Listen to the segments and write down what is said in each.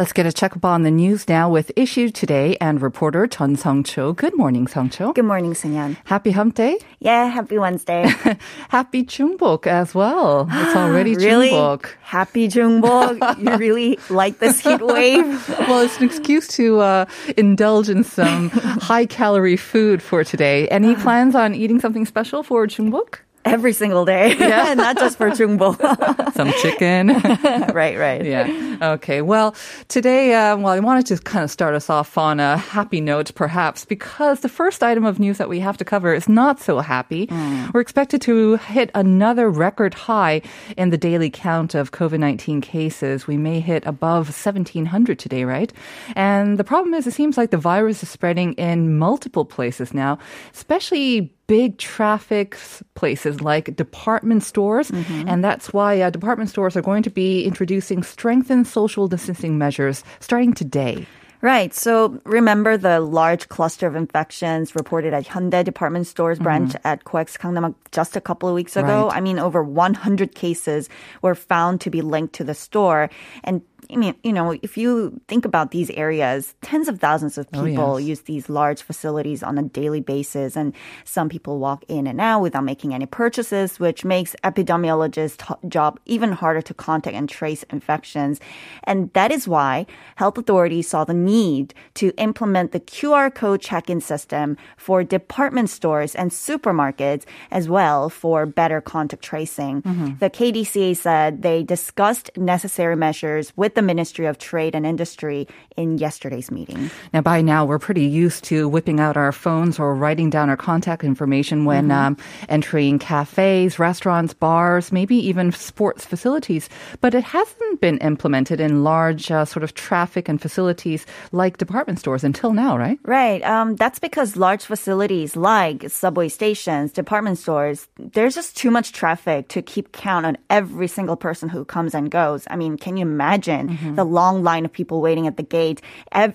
Let's get a checkup on the news now with Issue Today and reporter Chun Song-cho. Good morning, Song-cho. Good morning, Sunyan. Happy Hump Day. Yeah, happy Wednesday. Happy Jungbok as well. It's already really? Jungbok. Happy Jungbok. you really like this heat wave? Well, it's an excuse to uh, indulge in some high-calorie food for today. Any plans on eating something special for Jungbok? Every single day. Yeah. Not just for Jungbok. Some chicken. right, right. Yeah. Okay. Well, today, uh, well, I wanted to kind of start us off on a happy note, perhaps, because the first item of news that we have to cover is not so happy. We're expected to hit another record high in the daily count of COVID 19 cases. We may hit above 1,700 today, right? And the problem is, it seems like the virus is spreading in multiple places now, especially big traffic places like department stores. And that's why uh, department stores are going to be introducing strengthened social distancing measures starting today. Right. So remember the large cluster of infections reported at Hyundai department stores branch at Coex Gangnam just a couple of weeks ago. Right. I mean, over 100 cases were found to be linked to the store. And I mean, you know, if you think about these areas, tens of thousands of Oh, people yes. use these large facilities on a daily basis, and some people walk in and out without making any purchases, which makes epidemiologists' h- job even harder to contact and trace infections. And that is why health authorities saw the need to implement the QR code check-in system for department stores and supermarkets as well for better contact tracing. Mm-hmm. The KDCA said they discussed necessary measures with the Ministry of Trade and Industry in yesterday's meeting. Now, by now, we're pretty used to whipping out our phones or writing down our contact information when um, entering cafes, restaurants, bars, maybe even sports facilities. But it hasn't been implemented in large uh, sort of traffic and facilities like department stores until now, right? Right. Um, that's because large facilities like subway stations, department stores, there's just too much traffic to keep count on every single person who comes and goes. I mean, can you imagine Mm-hmm. the long line of people waiting at the gate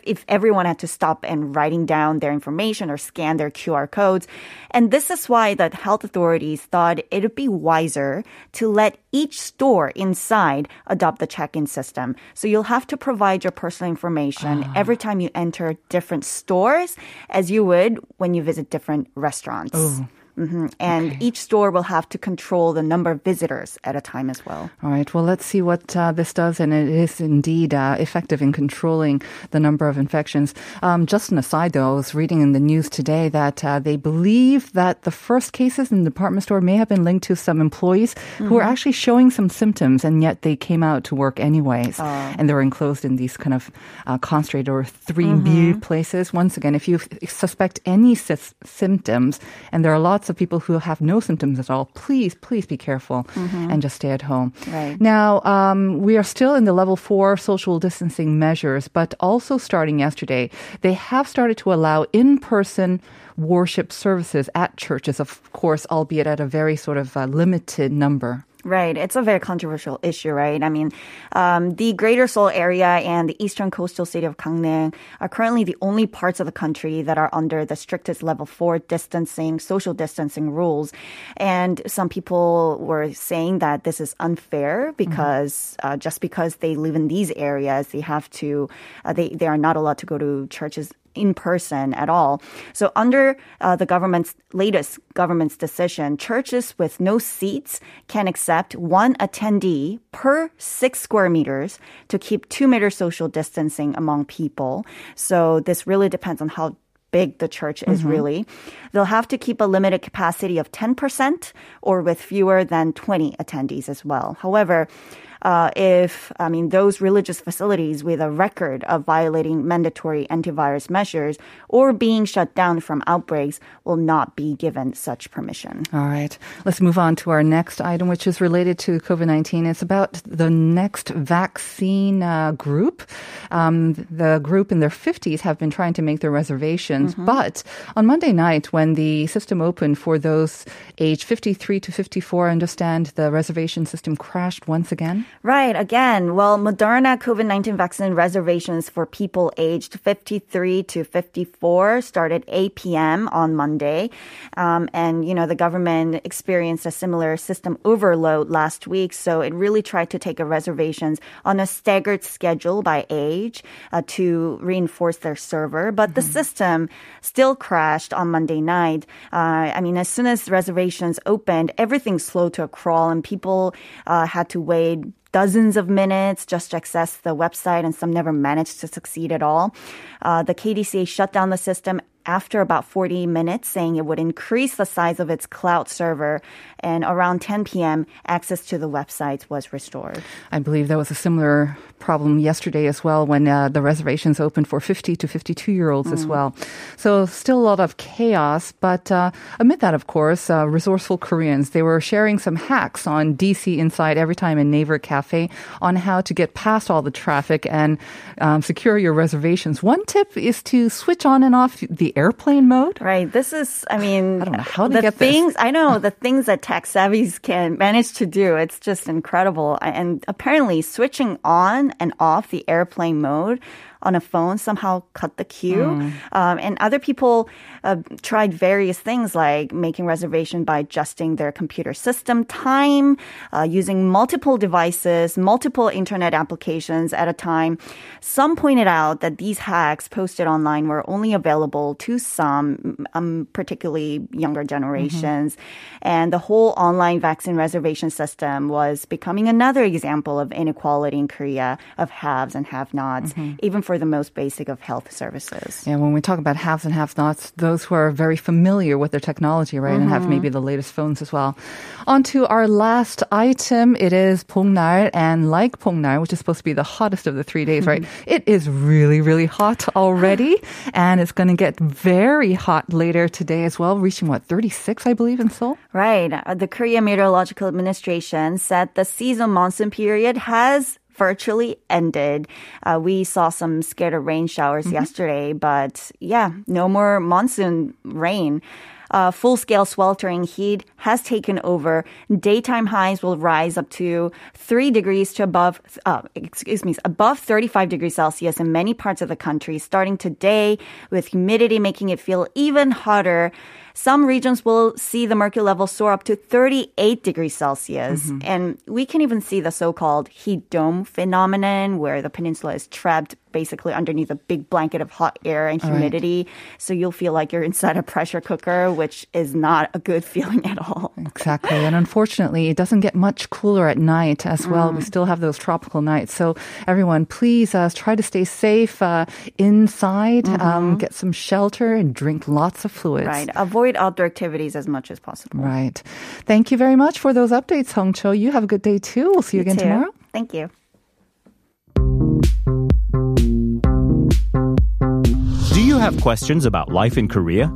if everyone had to stop and writing down their information or scan their QR codes? And this is why the health authorities thought it would be wiser to let each store inside adopt the check-in system. So you'll have to provide your personal information ah. every time you enter different stores as you would when you visit different restaurants. Oh. Hmm And each store will have to control the number of visitors at a time as well. All right. Well, let's see what uh, this does, and it is indeed uh, effective in controlling the number of infections. Um, just an aside, though, I was reading in the news today that uh, they believe that the first cases in the department store may have been linked to some employees who were actually showing some symptoms, and yet they came out to work anyways, and they were enclosed in these kind of uh, concentrated or three meal places. Once again, if you suspect any sys- symptoms, and there are lots of people who have no symptoms at all, please, please be careful and just stay at home. Right. Now, um, we are still in the level four social distancing measures, but also starting yesterday, they have started to allow in person worship services at churches, of course, albeit at a very sort of uh, limited number. Right. It's a very controversial issue, right? I mean, um, the greater Seoul area and the eastern coastal city of Gangneung are currently the only parts of the country that are under the strictest level four distancing, social distancing rules. And some people were saying that this is unfair because uh, just because they live in these areas, they have to, uh, they, they are not allowed to go to churches in person at all. So under uh, the government's latest government's decision, churches with no seats can accept one attendee per six square meters to keep two meter social distancing among people. So this really depends on how big the church is really. They'll have to keep a limited capacity of 10% or with fewer than 20 attendees as well. However, uh, if, I mean, those religious facilities with a record of violating mandatory antivirus measures or being shut down from outbreaks will not be given such permission. All right. Let's move on to our next item, which is related to COVID 19. It's about the next vaccine uh, group. Um, the group in their 50s have been trying to make their reservations, Mm-hmm. but on Monday night, when the system opened for those aged 53 to 54, I understand the reservation system crashed once again. Right, again, well, Moderna COVID 19 vaccine reservations for people aged 53 to 54 started 8 p.m. on Monday. Um, and, you know, the government experienced a similar system overload last week, so it really tried to take a reservations on a staggered schedule by age uh, to reinforce their server. But the system still crashed on Monday night. Uh, I mean, as soon as reservations opened, everything slowed to a crawl, and people uh, had to wait dozens of minutes just to access the website, and some never managed to succeed at all. Uh, the KDCA shut down the system after about 40 minutes, saying it would increase the size of its cloud server. And around 10 p.m., access to the websites was restored. I believe there was a similar problem yesterday as well when uh, the reservations opened for 50 to 52 year olds as well. So still a lot of chaos, but uh, amid that, of course, uh, resourceful Koreans, they were sharing some hacks on DC Inside every time in Naver Cafe on how to get past all the traffic and um, secure your reservations. One tip is to switch on and off the airplane mode. Right. This is, I mean, I don't know how they the get this. things, I know the things that tech savvies can manage to do. It's just incredible. And apparently switching on and off the airplane mode on a phone somehow cut the queue. Hmm. Um, and other people uh, tried various things like making reservation by adjusting their computer system time, uh, using multiple devices, multiple internet applications at a time. Some pointed out that these hacks posted online were only available to some, um, particularly younger generations. And the whole online vaccine reservation system was becoming another example of inequality in Korea of haves and have-nots, even for the most basic of health services. Yeah, when we talk about haves and have-nots, those who are very familiar with their technology, right, and Mm-hmm. have maybe the latest phones as well. On to our last item. It is Pongnal, and like Pongnal, which is supposed to be the hottest of the three days, right, it is really, really hot already, and it's going to get very hot later today as well, reaching what 36, I believe, in Seoul. Right. Uh, The Korea Meteorological Administration said the season monsoon period has virtually ended. Uh, we saw some scattered rain showers yesterday, but yeah, no more monsoon rain. Uh, full scale sweltering heat has taken over. Daytime highs will rise up to three degrees to above, uh, excuse me, above 35 degrees Celsius in many parts of the country starting today with humidity making it feel even hotter. Some regions will see the mercury level soar up to 38 degrees Celsius. And we can even see the so-called heat dome phenomenon where the peninsula is trapped basically underneath a big blanket of hot air and humidity. So you'll feel like you're inside a pressure cooker, which is not a good feeling at all. Exactly. And unfortunately, it doesn't get much cooler at night as well. Mm. We still have those tropical nights. So everyone, please uh, try to stay safe uh, inside, um, get some shelter and drink lots of fluids. Mm-hmm. Right. Avoid outdoor activities as much as possible. Right. Thank you very much for those updates, Hong Cho. You have a good day too. We'll see you, again too. tomorrow. Thank you. Do you have questions about life in Korea?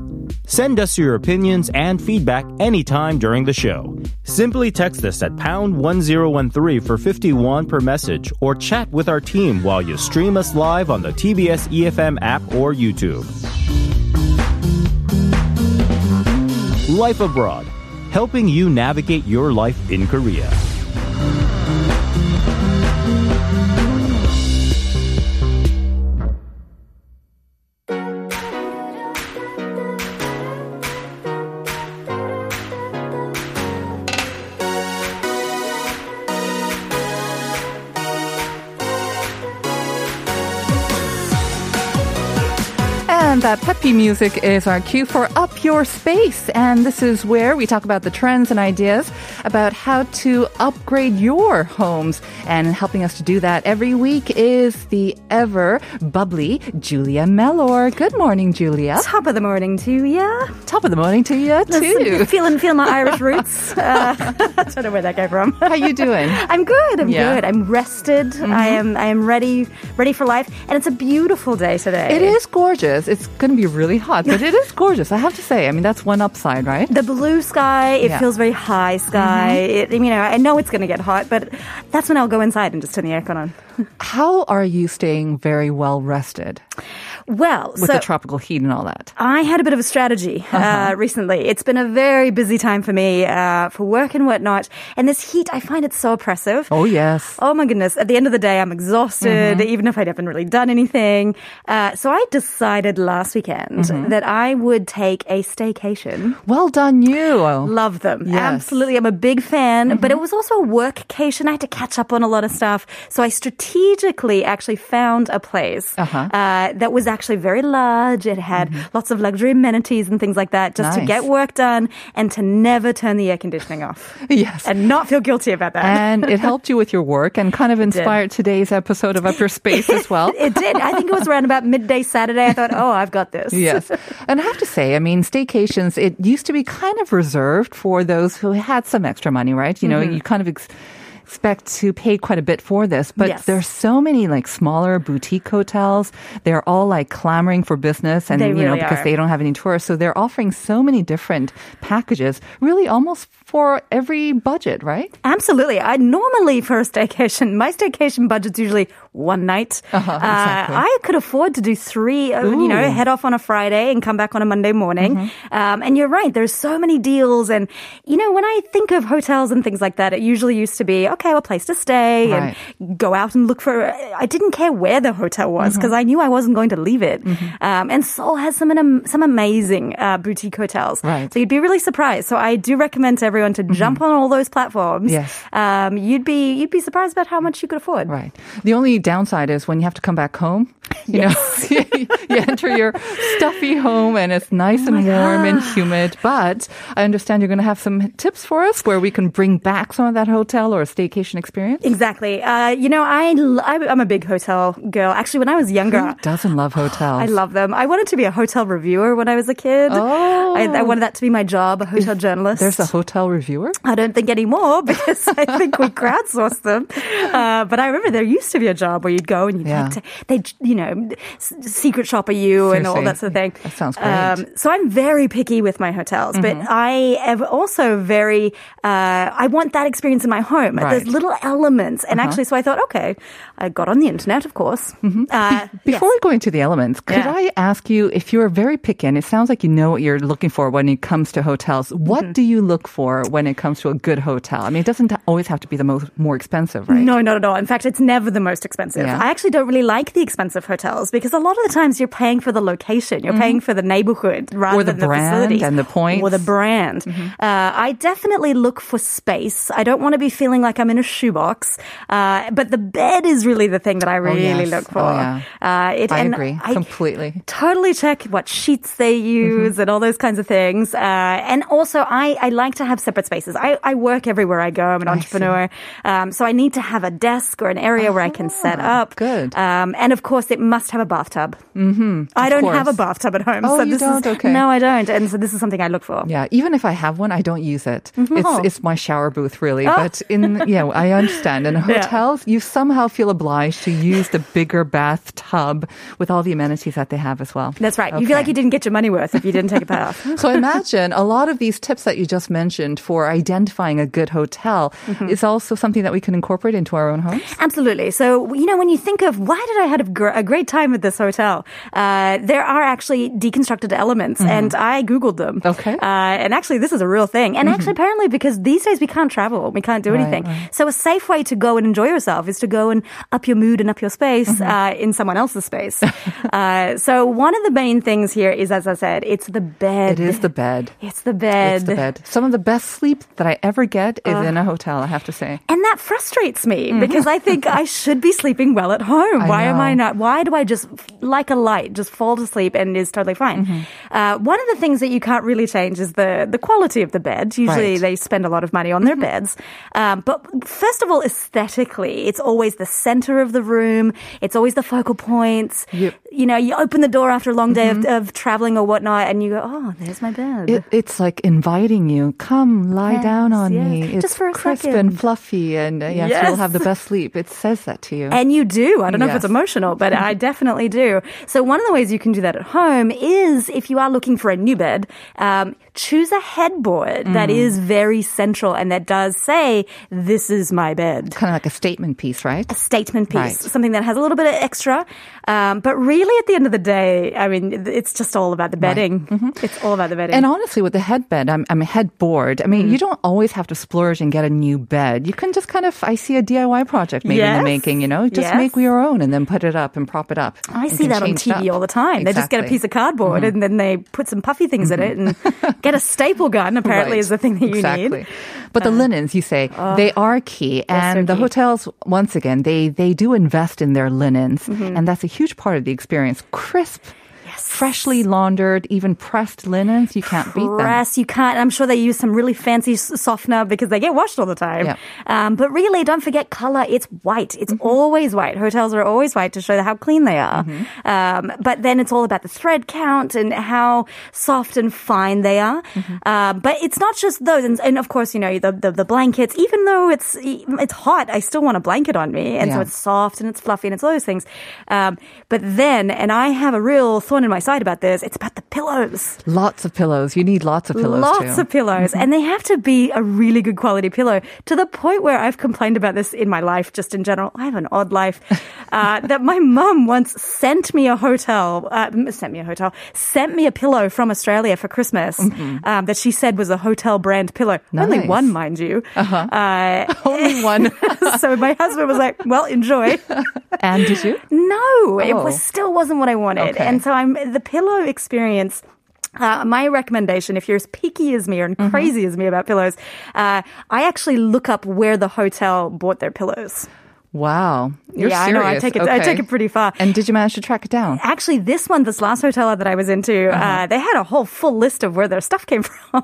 Send us your opinions and feedback anytime during the show. Simply text us at pound 1013 for 51 per message or chat with our team while you stream us live on the TBS EFM app or YouTube. Life Abroad, helping you navigate your life in Korea. Music is our cue for Up Your Space. And this is where we talk about the trends and ideas about how to upgrade your homes. And helping us to do that every week is the ever bubbly Julia Mellor. Good morning, Julia. Top of the morning to ya. Top of the morning to you, too. Feeling, feeling my Irish roots. Uh, I don't know where that came from. How you doing? I'm good. I'm Yeah. Mm-hmm. good. I'm rested. I am. I am ready. Ready for life. And it's a beautiful day today. It is gorgeous. It's going to be really hot, but it is gorgeous. I have to say. I mean, that's one upside, right? The blue sky. It Yeah. Mm-hmm. feels very high sky. It, you know, I know it's going to get hot, but that's when I'll go inside and just turn the aircon on. How are you staying very well rested Well, with so the tropical heat and all that? I had a bit of a strategy uh, Uh-huh. recently. It's been a very busy time for me uh, for work and whatnot. And this heat, I find it so oppressive. Oh, yes. Oh my goodness. At the end of the day, I'm exhausted, Mm-hmm. even if I haven't really done anything. Uh, so I decided last weekend Mm-hmm. that I would take a staycation. Well done, you. Love them. Yes. Mm-hmm. Absolutely. I'm a big fan, but it was also a workcation. I had to catch up on a lot of stuff. So I strategically actually found a place Uh-huh. uh, that was actually very large. It had lots of luxury amenities and things like that just to Mm-hmm. Get work done and to never turn the air conditioning off Yes. and not feel guilty about that. and it helped you with your work and kind of inspired today's episode of Up Your Space as well. It did. I think it was around about midday Saturday. I thought, oh, I've got this. yes. And I have to say, I mean, staycations, it used to be kind of reserved for those who had some extra money, right? You know, you kind of ex- expect to pay quite a bit for this, but Yes. there's so many like smaller boutique hotels. They're all like clamoring for business and, They you know, because are. they don't have any tourists. So they're offering so many different packages, really almost for every budget, right? Absolutely. I normally for a staycation, my staycation budget's usually one night. Uh-huh, exactly. I could afford to do three. uh, You know, Mm-hmm. head off on a Friday and come back on a Monday morning. Um, and you're right. There's so many deals, and you know, when I think of hotels and things like that, it usually used to be okay, well, place to stay Right. and go out and look for. I didn't care where the hotel was Mm-hmm. because I knew I wasn't going to leave it. Um, and Seoul has some some amazing uh, boutique hotels. Right. Mm-hmm. So you'd be really surprised. So I do recommend to everyone to jump on all those platforms. Yes. Um, you'd be you'd be surprised about how much you could afford. Right. The only downside is when you have to come back home. You know, you enter your stuffy home and it's nice and warm and humid. But I understand you're going to have some tips for us where we can bring back some of that hotel or staycation experience. Exactly. Uh, you know, I, I am a big hotel girl. Actually, when I was younger. Who doesn't love hotels? I love them. I wanted to be a hotel reviewer when I was a kid. Oh. I, I wanted that to be my job, a hotel journalist. There's a hotel reviewer. I don't think anymore because I think we crowdsourced them. Uh, but I remember there used to be a job where you'd go and you'd Yeah. like to, they'd, you know, secret shopper you and all that sort of thing. Um, That sounds great. so I'm very picky with my hotels, but Mm-hmm. I am also very, uh, I want that experience in my home. Right. Uh-huh. There's little elements. And actually, so I thought, okay, I got on the internet, of course. Uh, Before yes. we go into the elements, could Yeah. I ask you if you're very picky and it sounds like you know what you're looking for when it comes to hotels, what Mm-hmm. do you look for when it comes to a good hotel? I mean, it doesn't always have to be the most more expensive, right? No, not at all. In fact, it's never the most expensive. Yeah. I actually don't really like the expensive hotels because a lot of the times you're paying for the location, you're paying for the neighborhood rather Mm-hmm. Than the facilities and the points. Mm-hmm. or the brand. Uh, I definitely look for space. I don't want to be feeling like I'm in a shoebox. Uh, but the bed is really the thing that I really yes. look for. Oh, yeah. uh, it, I agree completely. totally check what sheets they use Mm-hmm. and all those kinds of things. Uh, and also, I, I like to have separate spaces. I, I work everywhere I go. I'm an I entrepreneur. Um, so I need to have a desk or an area where I can set Ah, up. good. Um, and of course, it must have a bathtub. Mm-hmm, I don't have a bathtub at home. Oh, so you this don't? Is, Okay. No, I don't. And so this is something I look for. Yeah, even if I have one, I don't use it. Oh. It's it's my shower booth really. But in yeah, I understand. In hotels, you somehow feel obliged to use the bigger bathtub with all the amenities that they have as well. That's right. You feel like you didn't get your money worth if you didn't take a bath. So imagine a lot of these tips that you just mentioned for identifying a good hotel Mm-hmm. is also something that we can incorporate into our own homes. Absolutely. So, you know, when you think of why did I have a, gr- a great time at this hotel, uh, there are actually deconstructed elements, and I Googled them. Mm-hmm. Okay. Mm-hmm. Uh, and actually, this is a real thing. And actually, apparently, because these days we can't travel, we can't do Right, anything. right. So, a safe way to go and enjoy yourself is to go and up your mood and up your space Mm-hmm. uh, in someone else's space. uh, so, one of the main things here is, as I said, it's the bed. It is the bed. It's the bed. It's the bed. Some of the best sleep that I ever get is in a hotel, I have to say. And that frustrates me Mm-hmm. because I think I should be sleeping sleeping well at home. I why am I not? Why do I just, like a light, just fall to sleep and is totally fine? Mm-hmm. Uh, one of the things that you can't really change is the, the quality of the bed. Usually Right. Mm-hmm. they spend a lot of money on their beds. Um, but first of all, aesthetically, it's always the center of the room. It's always the focal points. Yep. You know, you open the door after a long day Mm-hmm. of, of traveling or whatnot and you go, oh, there's my bed. It, it's like inviting you. Come, lie Yes, down on yes. me. It's Just for a crisp second. and fluffy, and uh, yes, Yes. you'll have the best sleep. It says that to you. And you do. I don't know if it's emotional, but I definitely do. So one of the ways you can do that at home is if you are looking for a new bed, um, choose a headboard Mm. that is very central and that does say, this is my bed. kind of like a statement piece, right? A statement piece, Right. something that has a little bit of extra. Um, but really at the end of the day, I mean, it's just all about the bedding. It's all about the bedding. Mm-hmm. And honestly, with the headbed, I'm, I'm a headboard. I mean, Mm-hmm. you don't always have to splurge and get a new bed. You can just kind of, I see a DIY project maybe in the making, you know, just Yes. make your own and then put it up and prop it up. I see that on TV all the time. They just get a Mm-hmm. piece of cardboard and then they put some puffy things in it and get a staple gun, apparently, Right. is the thing that you exactly. need. Uh, But the linens, you say, they are key. And the key. hotels, once again, they, they do invest in their linens. Mm-hmm. And that's a huge part of the experience. Crisp, freshly laundered, even pressed linens. You can't beat them. Press, you can't. I'm sure they use some really fancy softener because they get washed all the time. Yeah. Um, but really, don't forget color. It's white. It's Mm-hmm. always white. Hotels are always white to show how clean they are. Mm-hmm. Um, but then it's all about the thread count and how soft and fine they are. Mm-hmm. Uh, but it's not just those. And, and of course, you know, the, the, the blankets, even though it's, it's hot, I still want a blanket on me. And so it's soft and it's fluffy and it's all those things. Um, but then, and I have a real thorn in my side about this, it's about the pillows. Lots of pillows. You need lots of pillows Lots too. Mm-hmm. of pillows. And they have to be a really good quality pillow to the point where I've complained about this in my life, just in general. I have an odd life. Uh, that my mum once sent me a hotel, uh, sent me a hotel, sent me a pillow from Australia for Christmas um, that she said was a hotel brand pillow. Only Mm-hmm. One, mind you. Uh-huh. Only one. so my husband was like, well, enjoy. and did you? No, it Oh. was still wasn't what I wanted. Okay. And so I'm the pillow experience. Uh, my recommendation, if you're as picky as me or Mm-hmm. crazy as me about pillows, uh, I actually look up where the hotel bought their pillows. Wow. You're yeah, serious. I know. I take it. I take it pretty far. And did you manage to track it down? Actually, this one, this last hotel that I was into, Uh-huh. uh, they had a whole full list of where their stuff came from.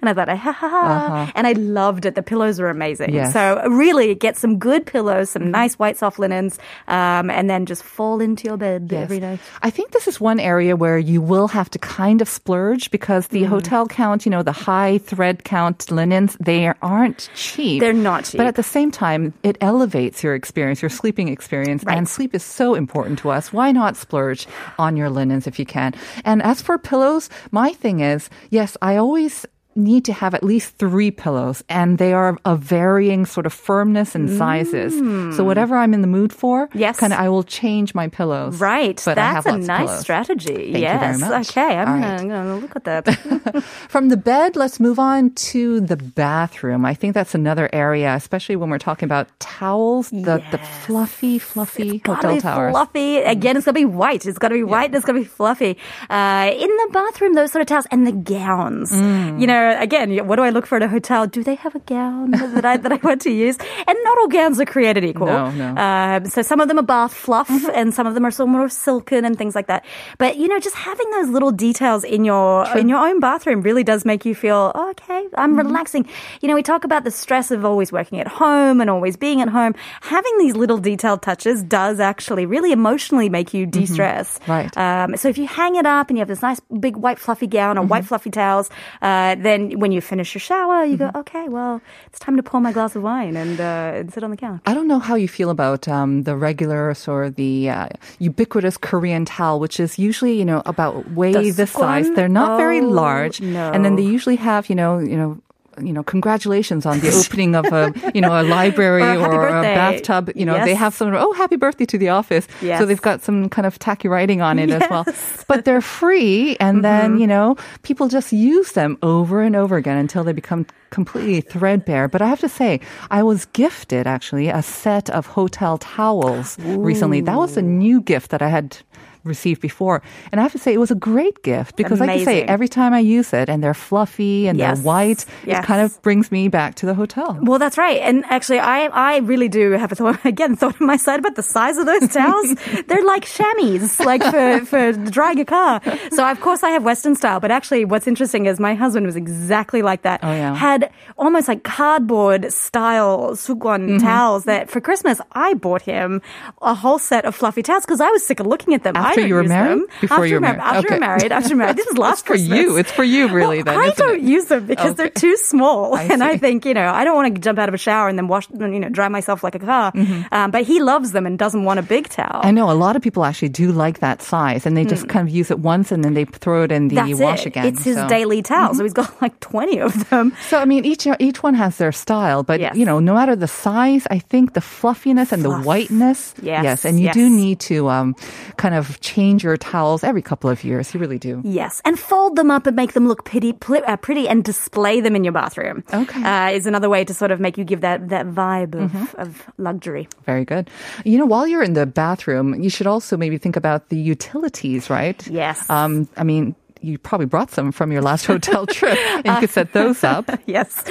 and I thought, ha ha ha. And I loved it. The pillows were amazing. Uh-huh. Yes. So really get some good pillows, some nice white soft linens, um, and then just fall into your bed Yes. night. I think this is one area where you will have to kind of splurge because Mm. the hotel count, you know, the high thread count linens, they aren't cheap. They're not cheap. But at the same time, it elevates your experience, your sleeping experience. Right. And sleep is so important to us. Why not splurge on your linens if you can? And as for pillows, my thing is, yes, I always need to have at least three pillows and they are of varying sort of firmness and sizes. So whatever I'm in the mood for, Mm. Yes. kind of I will change my pillows. Right. But That's a nice strategy. Thank you yes. very much. Okay. I'm gonna, right. I'm gonna look at that. From the bed, let's move on to the bathroom. I think that's another area, especially when we're talking about towels, the, the fluffy, fluffy gotta hotel be towers. fluffy. Again, it's gotta be white. It's gotta be white. and It's gotta be fluffy. Uh, in the bathroom, those sort of towels and the gowns. Mm. You know, again, what do I look for at a hotel? Do they have a gown that I that I want to use? And not all gowns are created equal. No, no. Um, so some of them are bath fluff, Mm-hmm. and some of them are so more silken and things like that. But you know, just having those little details in your in your own bathroom really does make you feel oh, okay. I'm Mm-hmm. relaxing. You know, we talk about the stress of always working at home and always being at home. Having these little detailed touches does actually really emotionally make you de-stress. Mm-hmm. Right. Um, so if you hang it up and you have this nice big white fluffy gown or Mm-hmm. white fluffy towels, uh, then when you finish your shower, you Mm-hmm. go, okay, well, it's time to pour my glass of wine and, uh, and sit on the couch. I don't know how you feel about um, the regulars or the uh, ubiquitous Korean towel, which is usually, you know, about way The this size. They're not very Oh, large. no. And then they usually have, you know, you know, you know, congratulations on the opening of a, you know, a library Or a or a bathtub. You know, they have some, oh, happy birthday to the office. Yes. So they've got some kind of tacky writing on it as well. But they're free. And Mm-hmm. then, you know, people just use them over and over again until they become completely threadbare. But I have to say, I was gifted actually a set of hotel towels recently. That was a new gift that I had received before. And I have to say, it was a great gift because, like you say, every time I use it and they're fluffy and Yes. they're white, Yes. it kind of brings me back to the hotel. Well, that's right. And actually, I, I really do have a thought, again, thought on my side about the size of those towels. They're like chamois, like for, for drying a car. So, of course, I have Western style. But actually, what's interesting is my husband was exactly like that. Oh, yeah. Had almost like cardboard style sugwon mm-hmm. towels that for Christmas, I bought him a whole set of fluffy towels because I was sick of looking at them. I After you were married? Them. Before after you were mar- married. After Okay. you're married. After married. This is last It's for Christmas. you. It's for you, really, Well, then, I don't it? use them because they're too small. I and I think, you know, I don't want to jump out of a shower and then wash, you know, dry myself like a car. Um, but he loves them and doesn't want a big towel. I know a lot of people actually do like that size, and they just kind of use it once and then they throw it in the. That's wash it. again. It's his so. daily towel. So he's got like 20 of them. So I mean, each each one has their style, but Yes. you know, no matter the size, I think the fluffiness and the Fluff. whiteness, Yes, and you yes. do need to um, kind of change your towels every couple of years. You really do. Yes, and fold them up and make them look pretty, uh, pretty, and display them in your bathroom. Okay. uh, is another way to sort of make you give that that vibe of, Mm-hmm. of luxury. Very good. You know, while you're in the bathroom, you should also maybe think about the utilities, right? Yes. Um, I mean. You probably brought some from your last hotel trip, and you could set those up. Yes.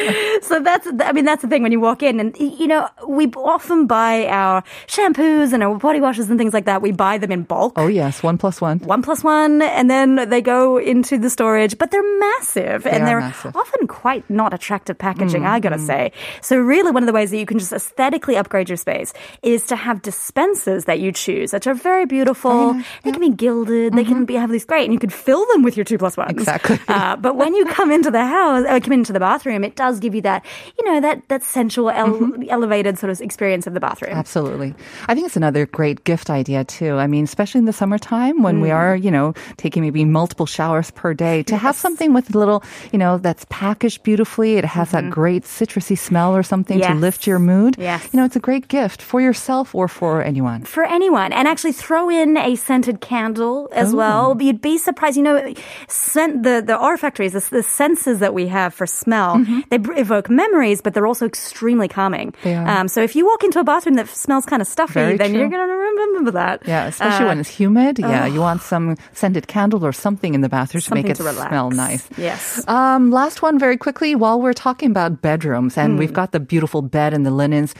So that's, I mean, that's the thing when you walk in and, you know, we often buy our shampoos and our body washes and things like that. We buy them in bulk. Oh yes, one plus one. One plus one, and then they go into the storage, but they're massive and they're massive. often quite not attractive packaging, I Mm-hmm. gotta say. So, really, one of the ways that you can just aesthetically upgrade your space is to have dispensers that you choose, that are very beautiful. They can be gilded, they can be have these great, and you can fill them with your two plus ones. Mm-hmm. Exactly. Uh, but when you come into the house, or come into the bathroom, it does give you that, you know, that, that sensual, ele- Mm-hmm. elevated sort of experience of the bathroom. Absolutely. I think it's another great gift idea too. I mean, especially in the summertime when we Mm. are, you know, taking maybe multiple showers per day to have something with a little, you know, that's packaged beautifully. It has that great citrusy smell or something to Mm-hmm. Lift your mood. Yes. You know, it's a great gift for yourself or for anyone. for anyone and actually throw in a scented candle as Oh. well you'd be surprised you know scent the the olfactories the, the senses that we have for smell they br- evoke memories but they're also extremely calming Mm-hmm. They. Um, so if you walk into a bathroom that smells kind of stuffy Very then you're going to remember that Yeah, especially Uh, when it's humid. Yeah, you want some scented candle or something in the bathroom to make it to smell nice. yes Um, last one very quickly while we're talking about bedrooms and Hmm. we've got the beautiful bed and the linens.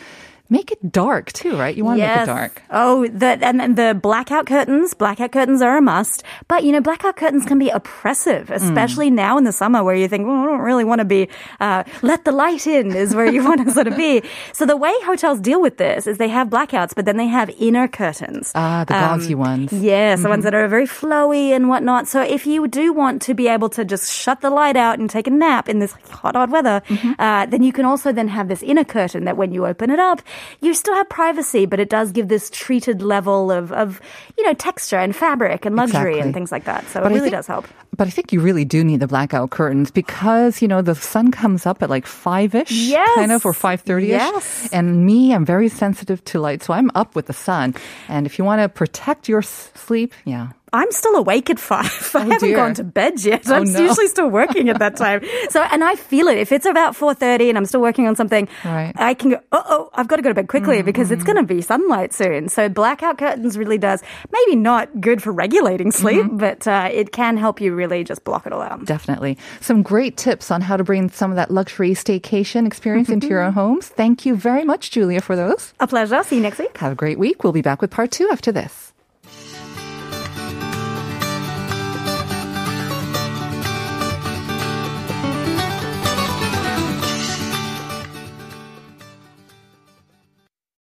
Make it dark too, right? You want to make it dark. Oh, the and, and the blackout curtains. Blackout curtains are a must. But you know, blackout curtains can be oppressive, especially Mm. now in the summer where you think, well, I don't really want to be. Uh, let the light in is where you want to sort of be. So the way hotels deal with this is they have blackouts, but then they have inner curtains. Ah, the gauzy ones. Yes, the ones Mm-hmm. that are very flowy and whatnot. So if you do want to be able to just shut the light out and take a nap in this hot, hot weather, Mm-hmm. uh, then you can also then have this inner curtain that when you open it up, you still have privacy, but it does give this treated level of, of you know, texture and fabric and luxury Exactly. and things like that. So But it really think- does help. But I think you really do need the blackout curtains because you know the sun comes up at like five ish, Yes. kind of, or five thirty ish. Yes. And me, I'm very sensitive to light, so I'm up with the sun. And if you want to protect your sleep, yeah, I'm still awake at five. I oh, haven't Oh, dear. gone to bed yet. Oh, I'm no. usually still working at that time. So, and I feel it. If it's about 4.30 and I'm still working on something, Right. I can go, oh, oh, I've got to go to bed quickly mm-hmm. because it's going to be sunlight soon. So blackout curtains really does, maybe not good for regulating mm-hmm. sleep, but uh, it can help you really just block it all out. definitely. Some great tips on how to bring some of that luxury staycation experience into your own homes. Thank you very much, Julia, for those. A pleasure. See you next week. Have a great week. We'll be back with part two after this.